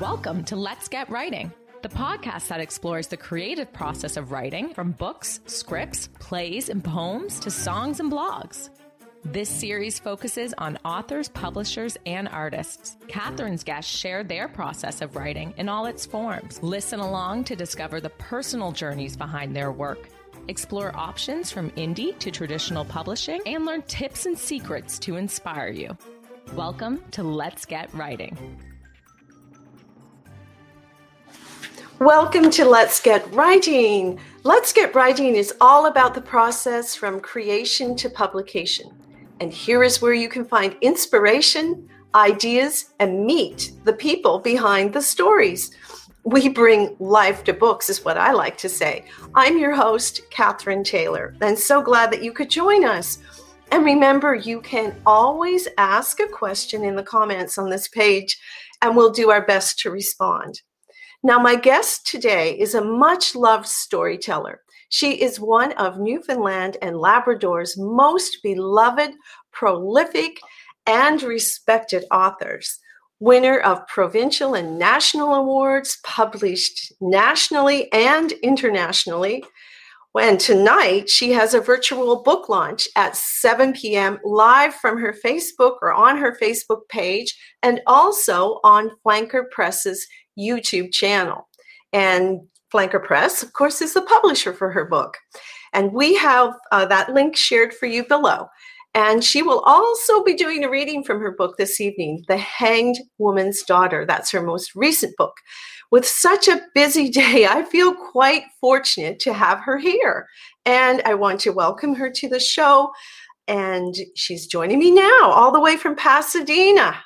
Welcome to Let's Get Writing, the podcast that explores the creative process of writing from books, scripts, plays, and poems to songs and blogs. This series focuses on authors, publishers, and artists. Catherine's guests share their process of writing in all its forms. Listen along to discover the personal journeys behind their work. Explore options from indie to traditional publishing and learn tips and secrets to inspire you. Welcome to Let's Get Writing. Welcome to Let's Get Writing. Let's Get Writing is all about the process from creation to publication. And here is where you can find inspiration, ideas, and meet the people behind the stories. We bring life to books, is what I like to say. I'm your host, Catherine Taylor, and so glad that you could join us. And remember, you can always ask a question in the comments on this page, and we'll do our best to respond. Now, my guest today is a much loved storyteller. She is one of Newfoundland and Labrador's most beloved, prolific, and respected authors. Winner of provincial and national awards, published nationally and internationally. And tonight she has a virtual book launch at 7 p.m. live from her Facebook or on her Facebook page, and also on Flanker Press's YouTube channel. And Flanker Press, of course, is the publisher for her book. And we have uh, that link shared for you below. And she will also be doing a reading from her book this evening, The Hanged Woman's Daughter. That's her most recent book. With such a busy day, I feel quite fortunate to have her here. And I want to welcome her to the show. And she's joining me now, all the way from Pasadena.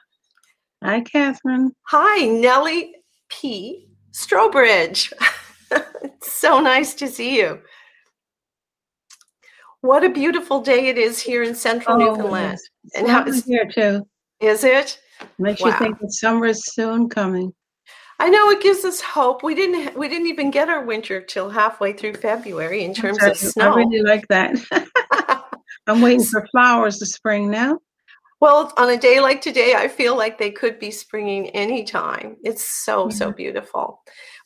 Hi, Catherine. Hi, Nellie P. Strowbridge. it's so nice to see you. What a beautiful day it is here in central oh, Newfoundland. And how is here too? Is it? Makes wow. you think that summer is soon coming. I know it gives us hope. We didn't we didn't even get our winter till halfway through February in terms of snow. I really like that. I'm waiting for flowers to spring now. Well, on a day like today, I feel like they could be springing anytime. It's so, so beautiful.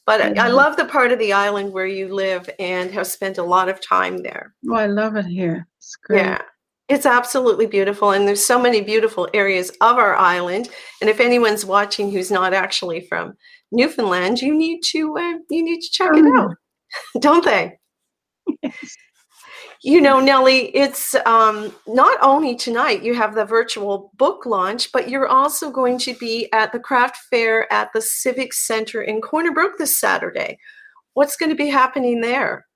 But I, I love the part of the island where you live and have spent a lot of time there. Oh, I love it here. It's great. Yeah. It's absolutely beautiful, and there's so many beautiful areas of our island. And if anyone's watching who's not actually from Newfoundland, you need to uh, you need to check oh. it out, don't they? Yes. You know, Nellie, it's um, not only tonight you have the virtual book launch, but you're also going to be at the craft fair at the Civic Center in Corner Brook this Saturday. What's going to be happening there?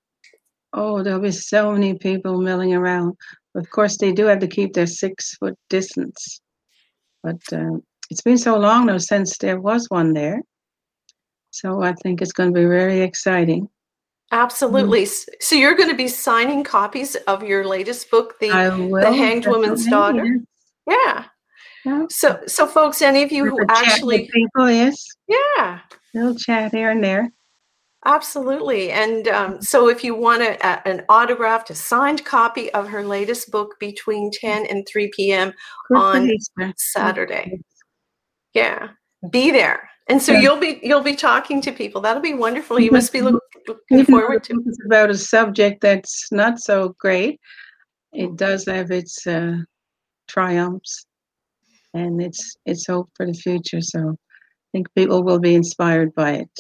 Oh, there'll be so many people milling around. Of course, they do have to keep their six foot distance. But uh, it's been so long now since there was one there. So I think it's going to be very exciting. Absolutely. Mm-hmm. So you're going to be signing copies of your latest book, The, the Hanged Woman's Daughter. Yeah. yeah. So, so folks, any of you who actually people, yes, yeah, little chat here and there. Absolutely. And um, so if you want a, a, an autographed, a signed copy of her latest book between 10 and 3 p.m. Good on Saturday. Yeah. Be there. And so yeah. you'll be you'll be talking to people. That'll be wonderful. You must be looking, looking forward to. It's about a subject that's not so great. It does have its uh, triumphs, and it's it's hope for the future. So I think people will be inspired by it.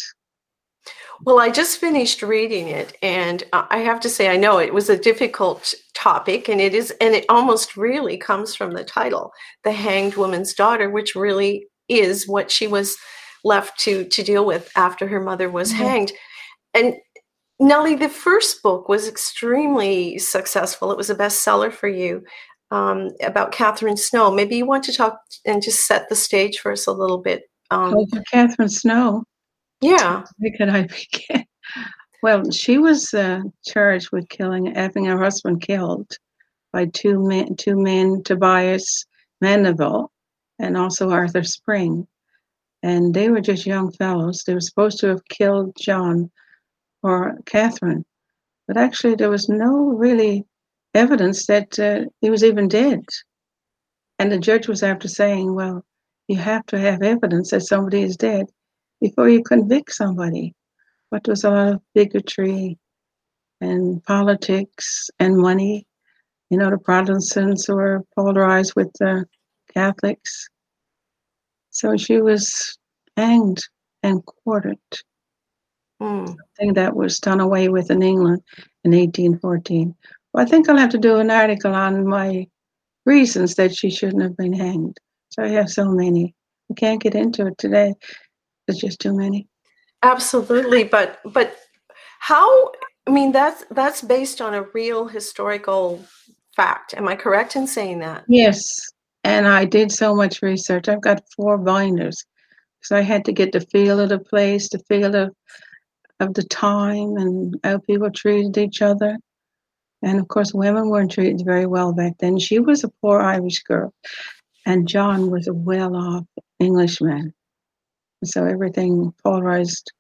Well, I just finished reading it, and I have to say, I know it was a difficult topic, and it is, and it almost really comes from the title, "The Hanged Woman's Daughter," which really is what she was left to to deal with after her mother was mm-hmm. hanged. And Nellie, the first book was extremely successful. It was a bestseller for you um, about Catherine Snow. Maybe you want to talk and just set the stage for us a little bit. Um, oh, for Catherine Snow. Yeah. Where could I begin? Well, she was uh, charged with killing, having her husband killed by two men, two men, Tobias Mandeville and also Arthur Spring and they were just young fellows. They were supposed to have killed John or Catherine, but actually there was no really evidence that uh, he was even dead. And the judge was after saying, "Well, you have to have evidence that somebody is dead." before you convict somebody. But there was a lot of bigotry and politics and money. You know, the Protestants were polarized with the Catholics. So she was hanged and quartered. Mm. Something that was done away with in England in 1814. Well, I think I'll have to do an article on my reasons that she shouldn't have been hanged. So I have so many. I can't get into it today. There's just too many. Absolutely, but but how? I mean, that's that's based on a real historical fact. Am I correct in saying that? Yes, and I did so much research. I've got four binders, so I had to get the feel of the place, the feel of of the time, and how people treated each other. And of course, women weren't treated very well back then. She was a poor Irish girl, and John was a well-off Englishman. So everything polarized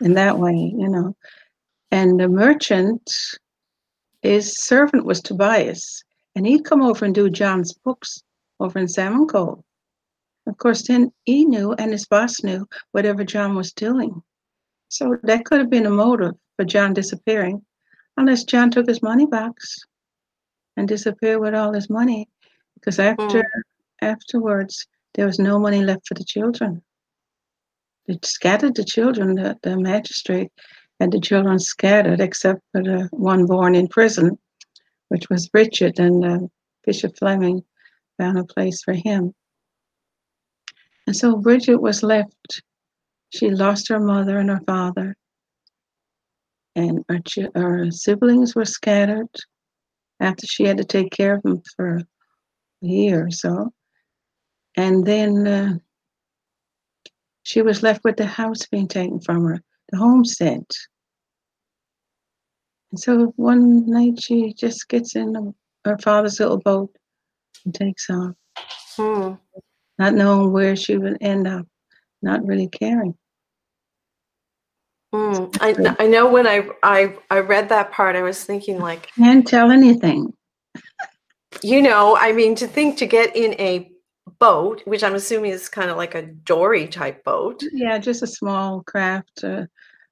in that way, you know. And the merchant, his servant was Tobias, and he'd come over and do John's books over in Salmon Cove. Of course, then he knew, and his boss knew, whatever John was doing. So that could have been a motive for John disappearing, unless John took his money box and disappeared with all his money. Because after mm. afterwards, there was no money left for the children. They scattered the children. The, the magistrate had the children scattered, except for the one born in prison, which was Richard, and uh, Bishop Fleming found a place for him. And so Bridget was left. She lost her mother and her father, and her, her siblings were scattered after she had to take care of them for a year or so. And then uh, she was left with the house being taken from her, the homestead. And so one night she just gets in her father's little boat and takes off, hmm. not knowing where she would end up, not really caring. Mm. I, I know when I, I I read that part, I was thinking like can't tell anything. you know, I mean, to think to get in a boat, which I'm assuming is kind of like a dory type boat. Yeah, just a small craft. Uh,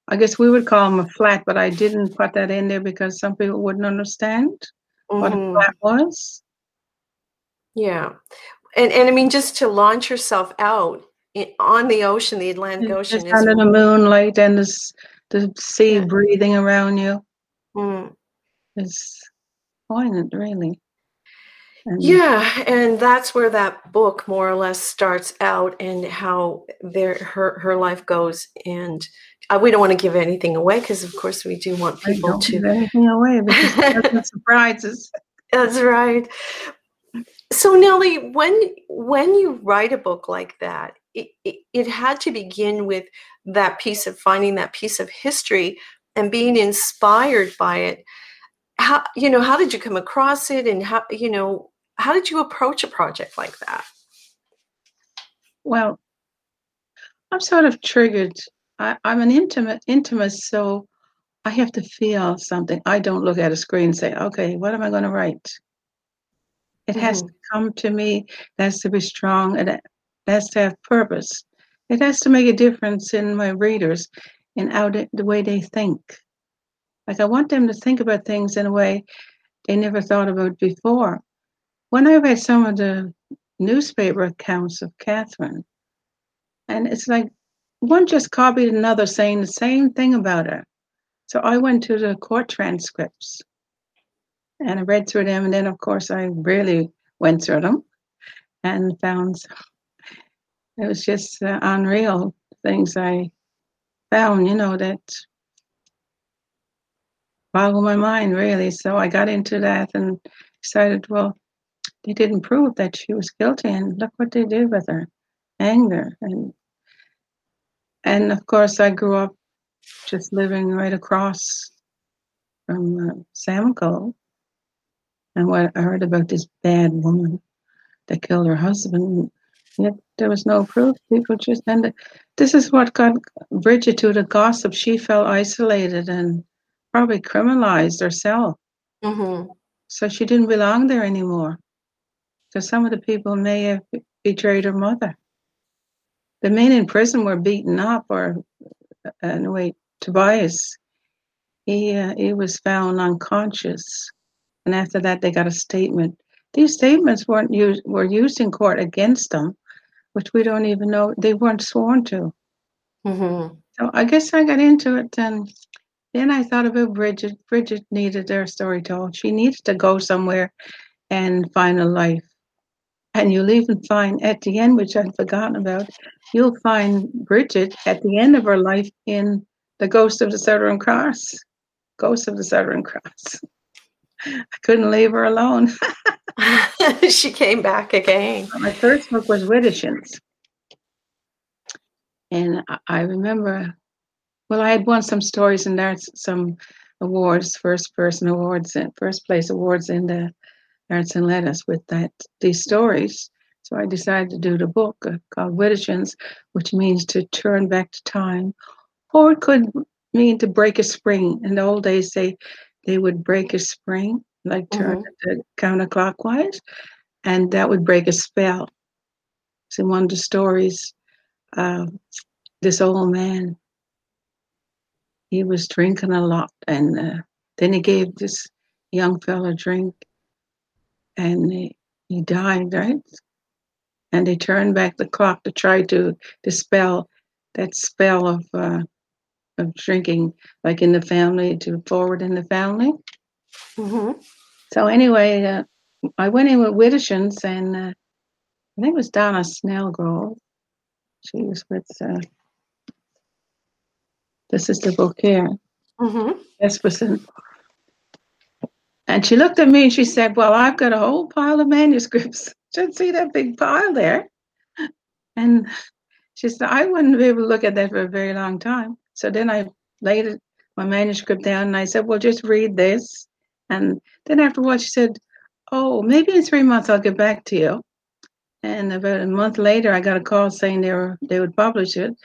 I guess we would call them a flat, but I didn't put that in there because some people wouldn't understand mm-hmm. what a mm-hmm. flat was. Yeah, and and I mean, just to launch yourself out in, on the ocean, the Atlantic Ocean, just under the moonlight and the the sea yeah. breathing around you. Mm. It's poignant, really. And yeah, and that's where that book more or less starts out, and how their her her life goes. And uh, we don't want to give anything away because, of course, we do want people to give anything away because surprises. That's right. So, Nellie, when when you write a book like that, it, it, it had to begin with that piece of finding that piece of history and being inspired by it how you know how did you come across it and how you know how did you approach a project like that? Well, I'm sort of triggered. I, am an intimate intimate, so I have to feel something. I don't look at a screen and say, okay, what am I going to write? It mm-hmm. has to come to me. It has to be strong. It has to have purpose. It has to make a difference in my readers and how the way they think. Like I want them to think about things in a way they never thought about before. When I read some of the newspaper accounts of Catherine, and it's like one just copied another saying the same thing about her. So I went to the court transcripts and I read through them. And then, of course, I really went through them and found it was just uh, unreal things I found, you know, that boggled my mind really. So I got into that and decided, well, they didn't prove that she was guilty, and look what they did with her, anger, and and of course I grew up just living right across from uh, Salmon Cove, and what I heard about this bad woman that killed her husband, yet there was no proof. People just and this is what got Bridget to the gossip. She felt isolated and probably criminalized herself. Mm-hmm. So she didn't belong there anymore because some of the people may have betrayed her mother. the men in prison were beaten up, or uh, anyway, Tobias, he uh, he was found unconscious, and after that they got a statement. These statements weren't used were used in court against them, which we don't even know they weren't sworn to. Mm-hmm. So I guess I got into it, and then I thought about Bridget. Bridget needed her story told. She needed to go somewhere and find a life. And you'll even find at the end, which I'd forgotten about, you'll find Bridget at the end of her life in The Ghost of the Southern Cross. Ghost of the Southern Cross. I couldn't leave her alone. she came back again. My first book was Widdershins. And I remember, well, I had won some stories and there's some awards, first person awards and first place awards in the arts and letters with that these stories. So I decided to do the book uh, called Widdershins, which means to turn back to time, or it could mean to break a spring. In the old days, they they would break a spring, like turn mm-hmm. it counterclockwise, and that would break a spell. So one of the stories, uh, this old man, he was drinking a lot, and uh, then he gave this young fellow a drink, and he, he died, right? And they turned back the clock to try to dispel that spell of uh, of drinking, like in the family, to forward in the family. Mm-hmm. So anyway, uh, I went in with Widdershins, and uh, I think it was Donna Snellgrove. She was with. Uh, this is the book here. Mm-hmm. Jesperson. And she looked at me and she said, Well, I've got a whole pile of manuscripts. Should see that big pile there. And she said, I wouldn't be able to look at that for a very long time. So then I laid my manuscript down and I said, Well, just read this. And then after a while, she said, Oh, maybe in three months I'll get back to you. And about a month later, I got a call saying they were they would publish it.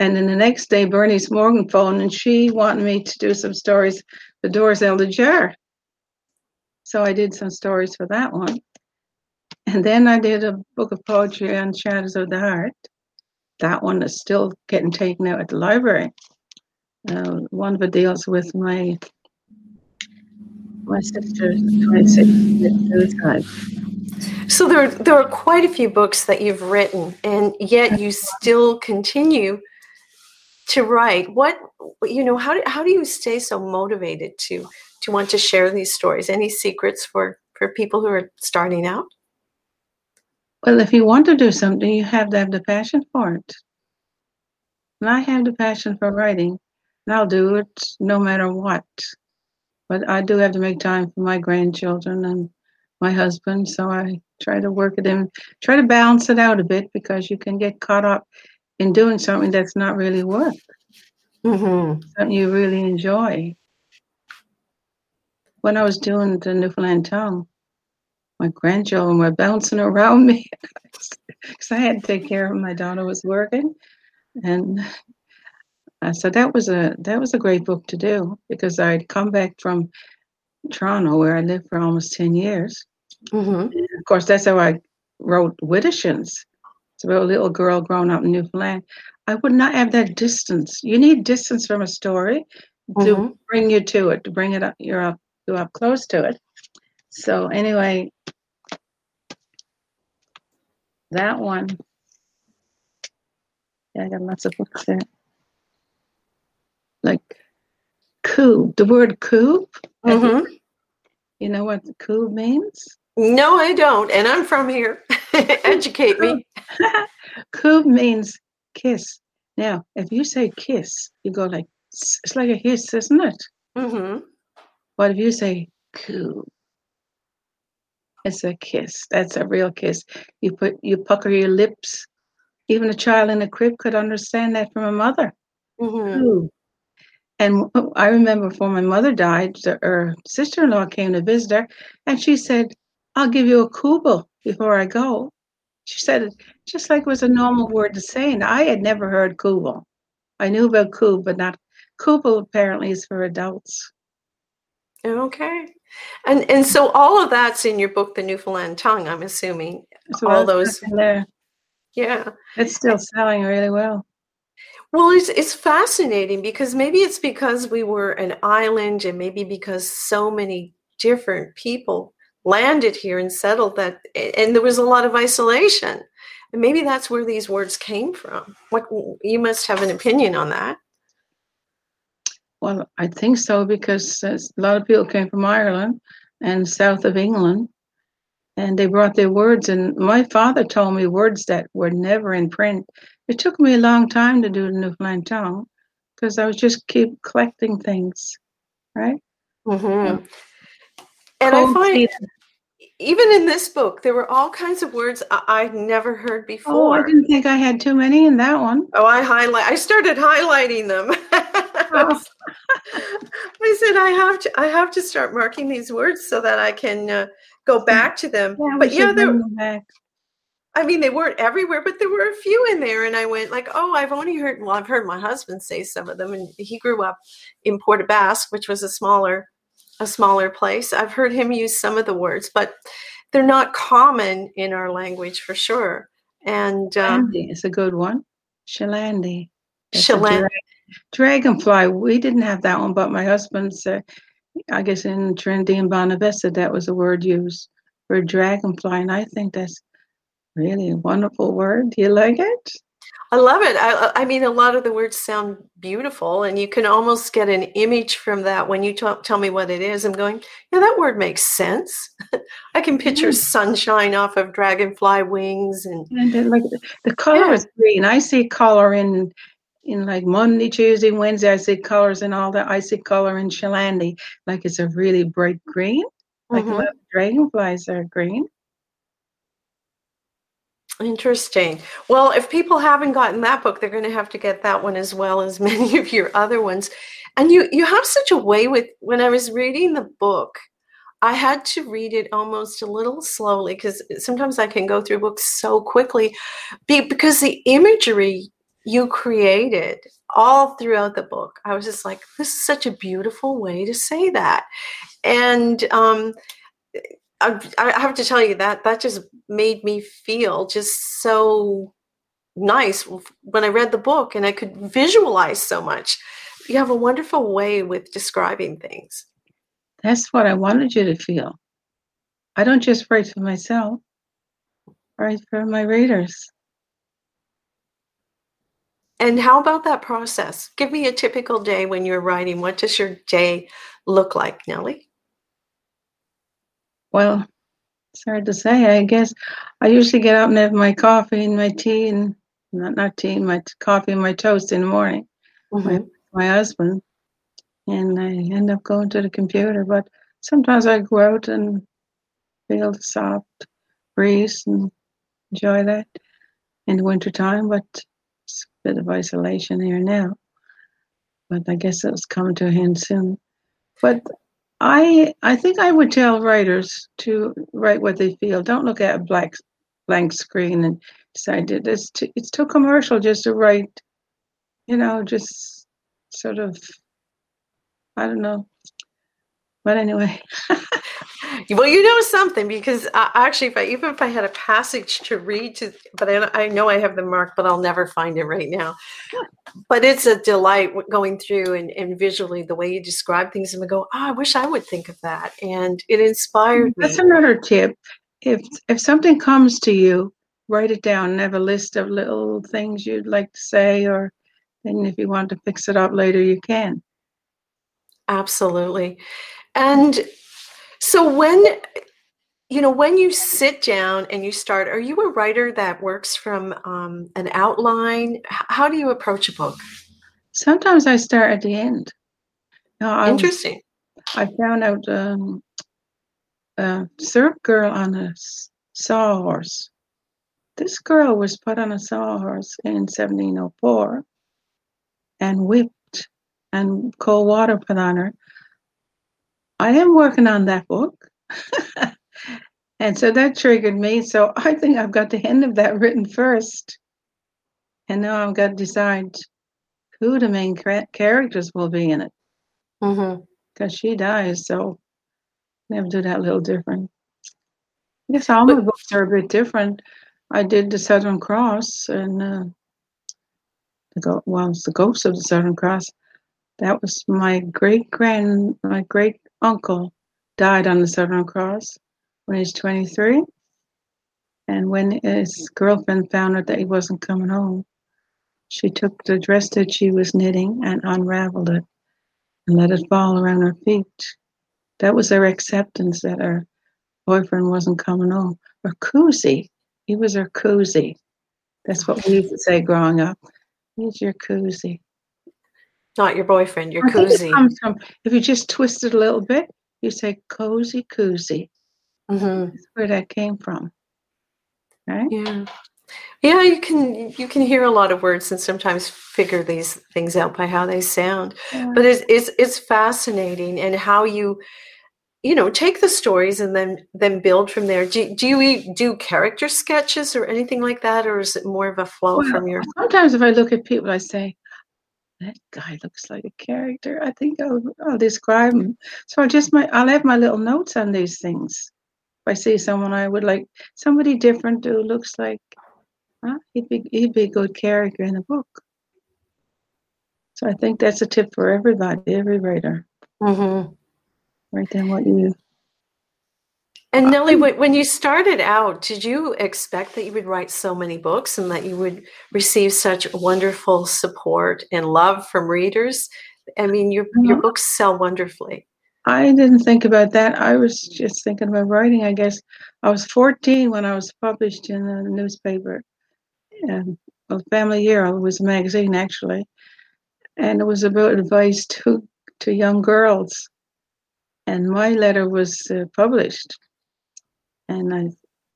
And then the next day, Bernice Morgan phoned and she wanted me to do some stories for Doris Elder So I did some stories for that one. And then I did a book of poetry on Shadows of the Heart. That one is still getting taken out at the library. Uh, one of it deals with my my sister's 26 suicide. So there, there are quite a few books that you've written, and yet you still continue to write. What you know? How do, how do you stay so motivated to to want to share these stories? Any secrets for for people who are starting out? Well, if you want to do something, you have to have the passion for it. And I have the passion for writing, and I'll do it no matter what. But I do have to make time for my grandchildren and my husband, so I try to work it in, try to balance it out a bit because you can get caught up in doing something that's not really work, mm-hmm. something you really enjoy when I was doing the Newfoundland Tongue, my grandchildren were bouncing around me because I had to take care of my daughter was working, and uh, so that was a that was a great book to do because I'd come back from Toronto where I lived for almost ten years. Mm-hmm. Of course, that's how I wrote Widdershins. It's about a little girl growing up in Newfoundland. I would not have that distance. You need distance from a story to mm-hmm. bring you to it, to bring it up. You're up go up close to it. So anyway, that one, yeah, I got lots of books there. Like coup, the word coup. Mm-hmm. You know what coup means? No, I don't, and I'm from here. Educate me. coup means kiss. Now, if you say kiss, you go like it's like a hiss, isn't it? Mm-hmm. But if you say coo, it's a kiss. That's a real kiss. You put you pucker your lips. Even a child in a crib could understand that from a mother. Mm-hmm. And oh, I remember before my mother died, her sister-in-law came to visit her, and she said, "I'll give you a kubel before I go." She said it just like it was a normal word to say, and I had never heard kubel. I knew about kub, but not kubel. Apparently, is for adults. Okay. And and so all of that's in your book, The Newfoundland Tongue, I'm assuming. So all those there. Yeah. It's still selling really well. Well, it's it's fascinating because maybe it's because we were an island and maybe because so many different people landed here and settled that and there was a lot of isolation. And maybe that's where these words came from. What you must have an opinion on that. Well, I think so because uh, a lot of people came from Ireland and south of England, and they brought their words. And my father told me words that were never in print. It took me a long time to do the Newfoundland tongue because I was just keep collecting things, right? Mm-hmm. And I find even in this book, there were all kinds of words I- would never heard before. Oh, I didn't think I had too many in that one. Oh, I highlight. I started highlighting them. Oh. I said I have to. I have to start marking these words so that I can uh, go back to them. Yeah, but yeah, there. I mean, they weren't everywhere, but there were a few in there, and I went like, "Oh, I've only heard. Well, I've heard my husband say some of them, and he grew up in Port aux Basques, which was a smaller a smaller place. I've heard him use some of the words, but they're not common in our language for sure. And um, is a good one. Shilandi. Shilandi. Dragonfly. We didn't have that one, but my husband said, I guess in Trinity and Bonavista, that was a word used for dragonfly, and I think that's really a wonderful word. Do you like it? I love it. I, I, mean, a lot of the words sound beautiful, and you can almost get an image from that when you talk, tell me what it is. I'm going, yeah, that word makes sense. I can picture mm. sunshine off of dragonfly wings, and, and like the color yeah. is green. I see color in in like Monday, Tuesday, Wednesday. I see colors and all that. I see color in Shilandi, like it's a really bright green, like mm-hmm. dragonflies are green. Interesting. Well, if people haven't gotten that book, they're going to have to get that one as well as many of your other ones. And you you have such a way with when I was reading the book, I had to read it almost a little slowly because sometimes I can go through books so quickly because the imagery you created all throughout the book. I was just like, this is such a beautiful way to say that. And um, I, I have to tell you that that just made me feel just so nice when I read the book and I could visualize so much. You have a wonderful way with describing things. That's what I wanted you to feel. I don't just write for myself, I write for my readers. And how about that process? Give me a typical day when you're writing. What does your day look like, Nellie? Well, it's hard to say. I guess I usually get up and have my coffee and my tea and not not tea, my coffee and my toast in the morning. Mm-hmm. My my husband, and I end up going to the computer. But sometimes I go out and feel the soft breeze and enjoy that in the wintertime. But it's a bit of isolation here now. But I guess it's coming to an end soon. But I I think I would tell writers to write what they feel. Don't look at a black blank screen and decide it's too, it's too commercial just to write. You know, just sort of I don't know. But anyway. well, you know something because uh, actually, if I, even if I had a passage to read to, but I, I know I have the mark, but I'll never find it right now. But it's a delight going through and, and visually the way you describe things, and we go, oh, I wish I would think of that, and it inspired me. That's me. another tip. If if something comes to you, write it down and have a list of little things you'd like to say, or and if you want to fix it up later, you can. Absolutely. And so when you know when you sit down and you start, are you a writer that works from um, an outline? How do you approach a book? Sometimes I start at the end. I Interesting. I found out um, a surf girl on a sawhorse. This girl was put on a sawhorse in 1704 and whipped and cold water put on her I am working on that book. and so that triggered me. So I think I've got the end of that written first. And now I've got to decide who the main characters will be in it. Because mm-hmm. she dies, so I have to do that a little different. I guess all my books are a bit different. I did the Southern Cross and uh, the go- well, it's the Ghost of the Southern Cross. That was my great grand, my great uncle died on the Southern Cross when he was 23. And when his girlfriend found out that he wasn't coming home, she took the dress that she was knitting and unraveled it and let it fall around her feet. That was her acceptance that her boyfriend wasn't coming home. Her koozie. He was her koozie. That's what we used to say growing up. He's your koozie. Not your boyfriend, your I think it koozie. comes from, if you just twist it a little bit, you say cozy koozie. hmm That's where that came from. Right? Yeah. Yeah, you can you can hear a lot of words and sometimes figure these things out by how they sound. But it's it's it's fascinating and how you you know take the stories and then then build from there. Do, do you do character sketches or anything like that, or is it more of a flow Well, from your? Sometimes if I look at people, I say, that guy looks like a character. I think I'll, I'll describe him. So I'll just my I'll have my little notes on these things. If I see someone I would like somebody different who looks like huh, he'd be he'd be a good character in the book. So I think that's a tip for everybody, every writer. Mhm. Write down what you And Nellie, when you started out, did you expect that you would write so many books and that you would receive such wonderful support and love from readers? I mean, your your Mhm. books sell wonderfully. I didn't think about that. I was just thinking about writing. I guess I was 14 when I was published in a newspaper, and well, Family Herald was a magazine actually, and it was about advice to to young girls. And my letter was uh, published, and I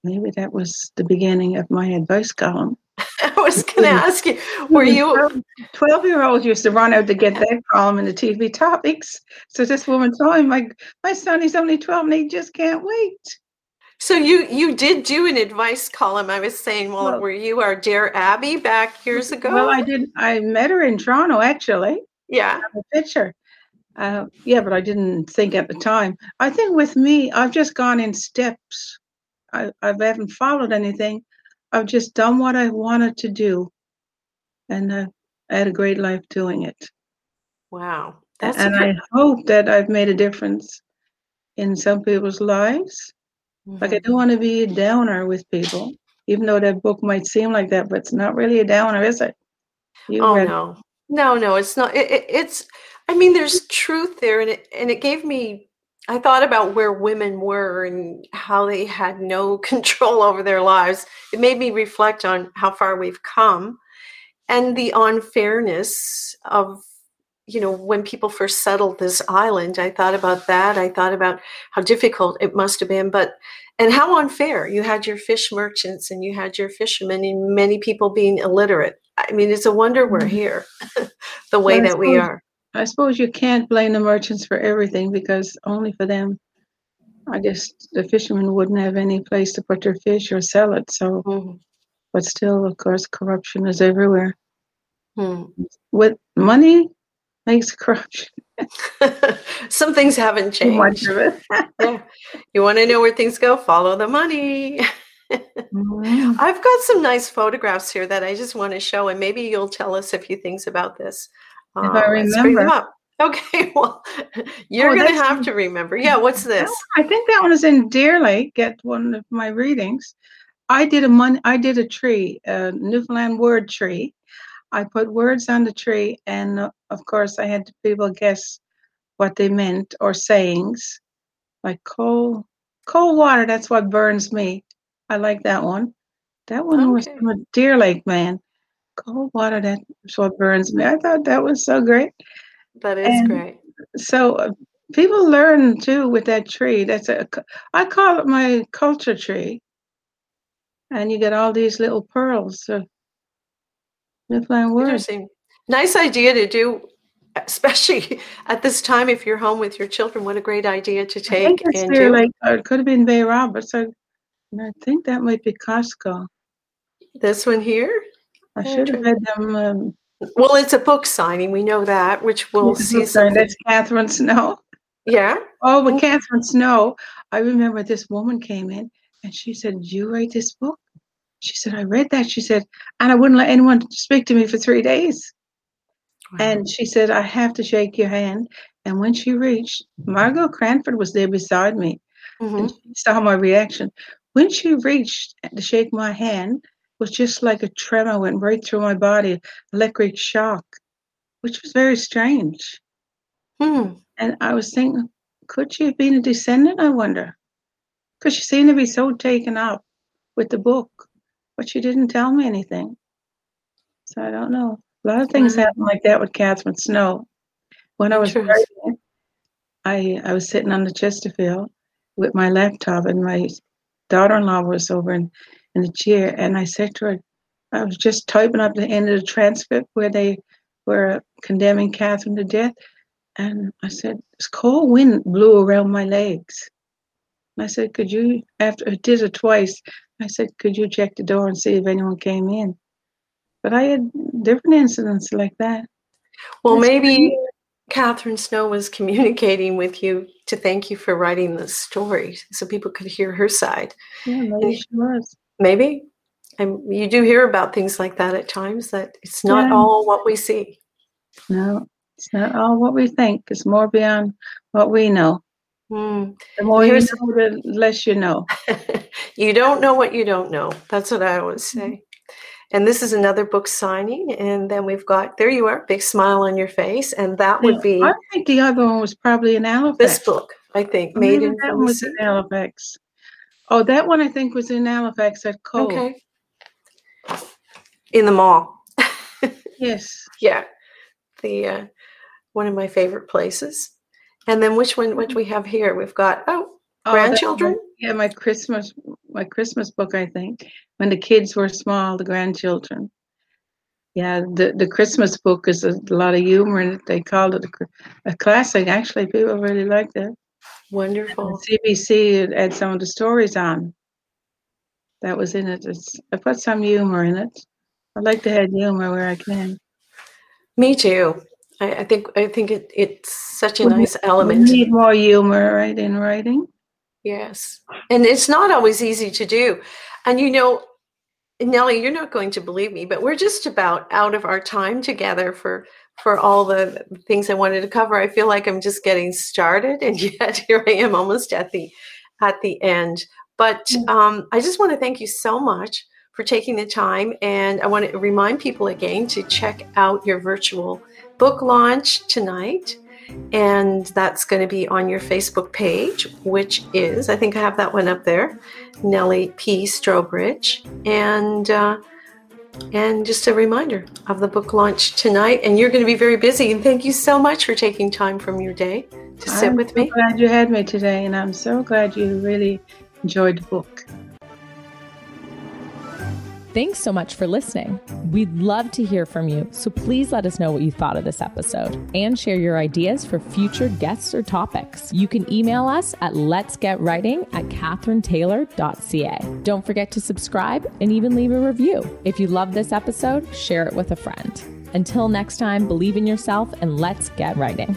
maybe that was the beginning of my advice column. I was going to ask you, were you? 12 year olds used to run out to get that column in the TV topics. So this woman told him, my, my son, he's only 12 and he just can't wait. So you you did do an advice column. I was saying, well, Well- were you our dear Abby back years ago? Well, I did. I met her in Toronto, actually. yeah. a picture. Uh, yeah, but I didn't think at the time. I think with me, I've just gone in steps. I, I haven't followed anything. I've just done what I wanted to do, and I've had a great life doing it. Wow. That's and I hope that I've made a difference in some people's lives. Like I Mhm. don't want to be a downer with people, even though that book might seem like that, but it's not really a downer, is it? You Oh read- no, no, no! It's not. It, it, it's. I mean, there's truth there, and it and it gave me. I thought about where women were and how they had no control over their lives. It made me reflect on how far we've come, and the unfairness of you know when people first settled this island. I thought about that. I thought about how difficult it must have been, but and how unfair. You had your fish merchants and you had your fishermen, and many people being illiterate. I mean, it's a wonder we're Mhm. here, the way that we are. I suppose you can't blame the merchants for everything because only for them, I guess the fishermen wouldn't have any place to put their fish or sell it. So, Mhm. but still, of course, corruption is everywhere. Hmm. With money makes corruption. Some things haven't Too much changed. of it. Yeah. You want to know where things go? Follow the money. Mhm. I've got some nice photographs here that I just want to show, and maybe you'll tell us a few things about this. If I Uh, them remember. Okay, well, you're Oh, going to have to remember. Yeah, what's this? I think that one is in Deer Lake at one of my readings. I did a mon- I did a tree, a Newfoundland word tree. I put words on the tree, and uh, of course, I had people guess what they meant or sayings, like cold, cold water. That's what burns me. I like that one. That one was from a Deer Lake man. Cold water. That's what burns me. I thought that was so great. That is And- great. So uh, people learn too with that tree. That's a I call it my culture tree. And you get all these little pearls of Newfoundland words. Interesting. Nice idea to do, especially at this time if you're home with your children. What a great idea to I think take and do. Lake, or it could have been Bay Roberts. I, I think that might be Costco. This one here. I should have had them. Um, Well, it's a book signing. We know that, which we'll see. that's Catherine Snow. Yeah. Oh, but Mm. Catherine Snow, I remember this woman came in and she said, Did you write this book? She said, I read that. She said, and I wouldn't let anyone speak to me for three days. Wow. And she said, I have to shake your hand. And when she reached, Margot Cranford was there beside me. Mm-hmm. And she saw my reaction. When she reached to shake my hand, was just like a tremor went right through my body, electric shock, which was very strange. Hmm. And I was thinking, could she have been a descendant? I wonder. Because she seemed to be so taken up with the book, but she didn't tell me anything. So I don't know. A lot of things happen like that with Catherine Snow. When I was pregnant, I I was sitting on the Chesterfield with my laptop, and my daughter-in-law was over in, in the chair, and I said to her, I was just typing up the end of the transcript where they were condemning Catherine to death, and I said, this cold wind blew around my legs. And I said, could you, after I did it twice, I said, could you check the door and see if anyone came in? But I had different incidents like that. Well, That's maybe crazy. Catherine Snow was communicating with you to thank you for writing the story so people could hear her side. Yeah, maybe she was. Maybe. And you do hear about things like that at times, that it's not yeah. all what we see. No, it's not all what we think. It's more beyond what we know. Mm. The more Here's, you know, the less you know. you don't know what you don't know. That's what I always say. Mm-hmm. And this is another book signing. And then we've got, there you are, big smile on your face. And that would be. I think the other one was probably in Halifax. This book, I think, made in that was in Halifax. Oh, that one I think was in Halifax at Cole. Okay. In the mall. yes. Yeah. The uh, one of my favorite places. And then which one? Which we have here? We've got oh, oh grandchildren. Oh, yeah, my Christmas my Christmas book. I think when the kids were small, the grandchildren. Yeah, the the Christmas book is a lot of humor in it. They called it a, a classic. Actually, people really liked it. Wonderful. And CBC had some of the stories on. That was in it. It's, I put some humor in it. I like to have humor where I can. Me too. I, I think I think it, it's such a we nice element. need more humor, right, in writing. Yes, and it's not always easy to do. And you know, Nellie, you're not going to believe me, but we're just about out of our time together for for all the things I wanted to cover. I feel like I'm just getting started, and yet here I am almost at the at the end. But mm. um, I just want to thank you so much for taking the time, and I want to remind people again to check out your virtual book launch tonight. And that's going to be on your Facebook page, which is, I think I have that one up there, Nellie P. Strowbridge. And, uh, and just a reminder of the book launch tonight. And you're going to be very busy. And thank you so much for taking time from your day to sit I'm with so me. glad you had me today. And I'm so glad you really enjoyed the book. Thanks so much for listening. We'd love to hear from you, so please let us know what you thought of this episode and share your ideas for future guests or topics. You can email us at letsgetwriting at catherinetaylor.ca. Don't forget to subscribe and even leave a review. If you love this episode, share it with a friend. Until next time, believe in yourself and let's get writing.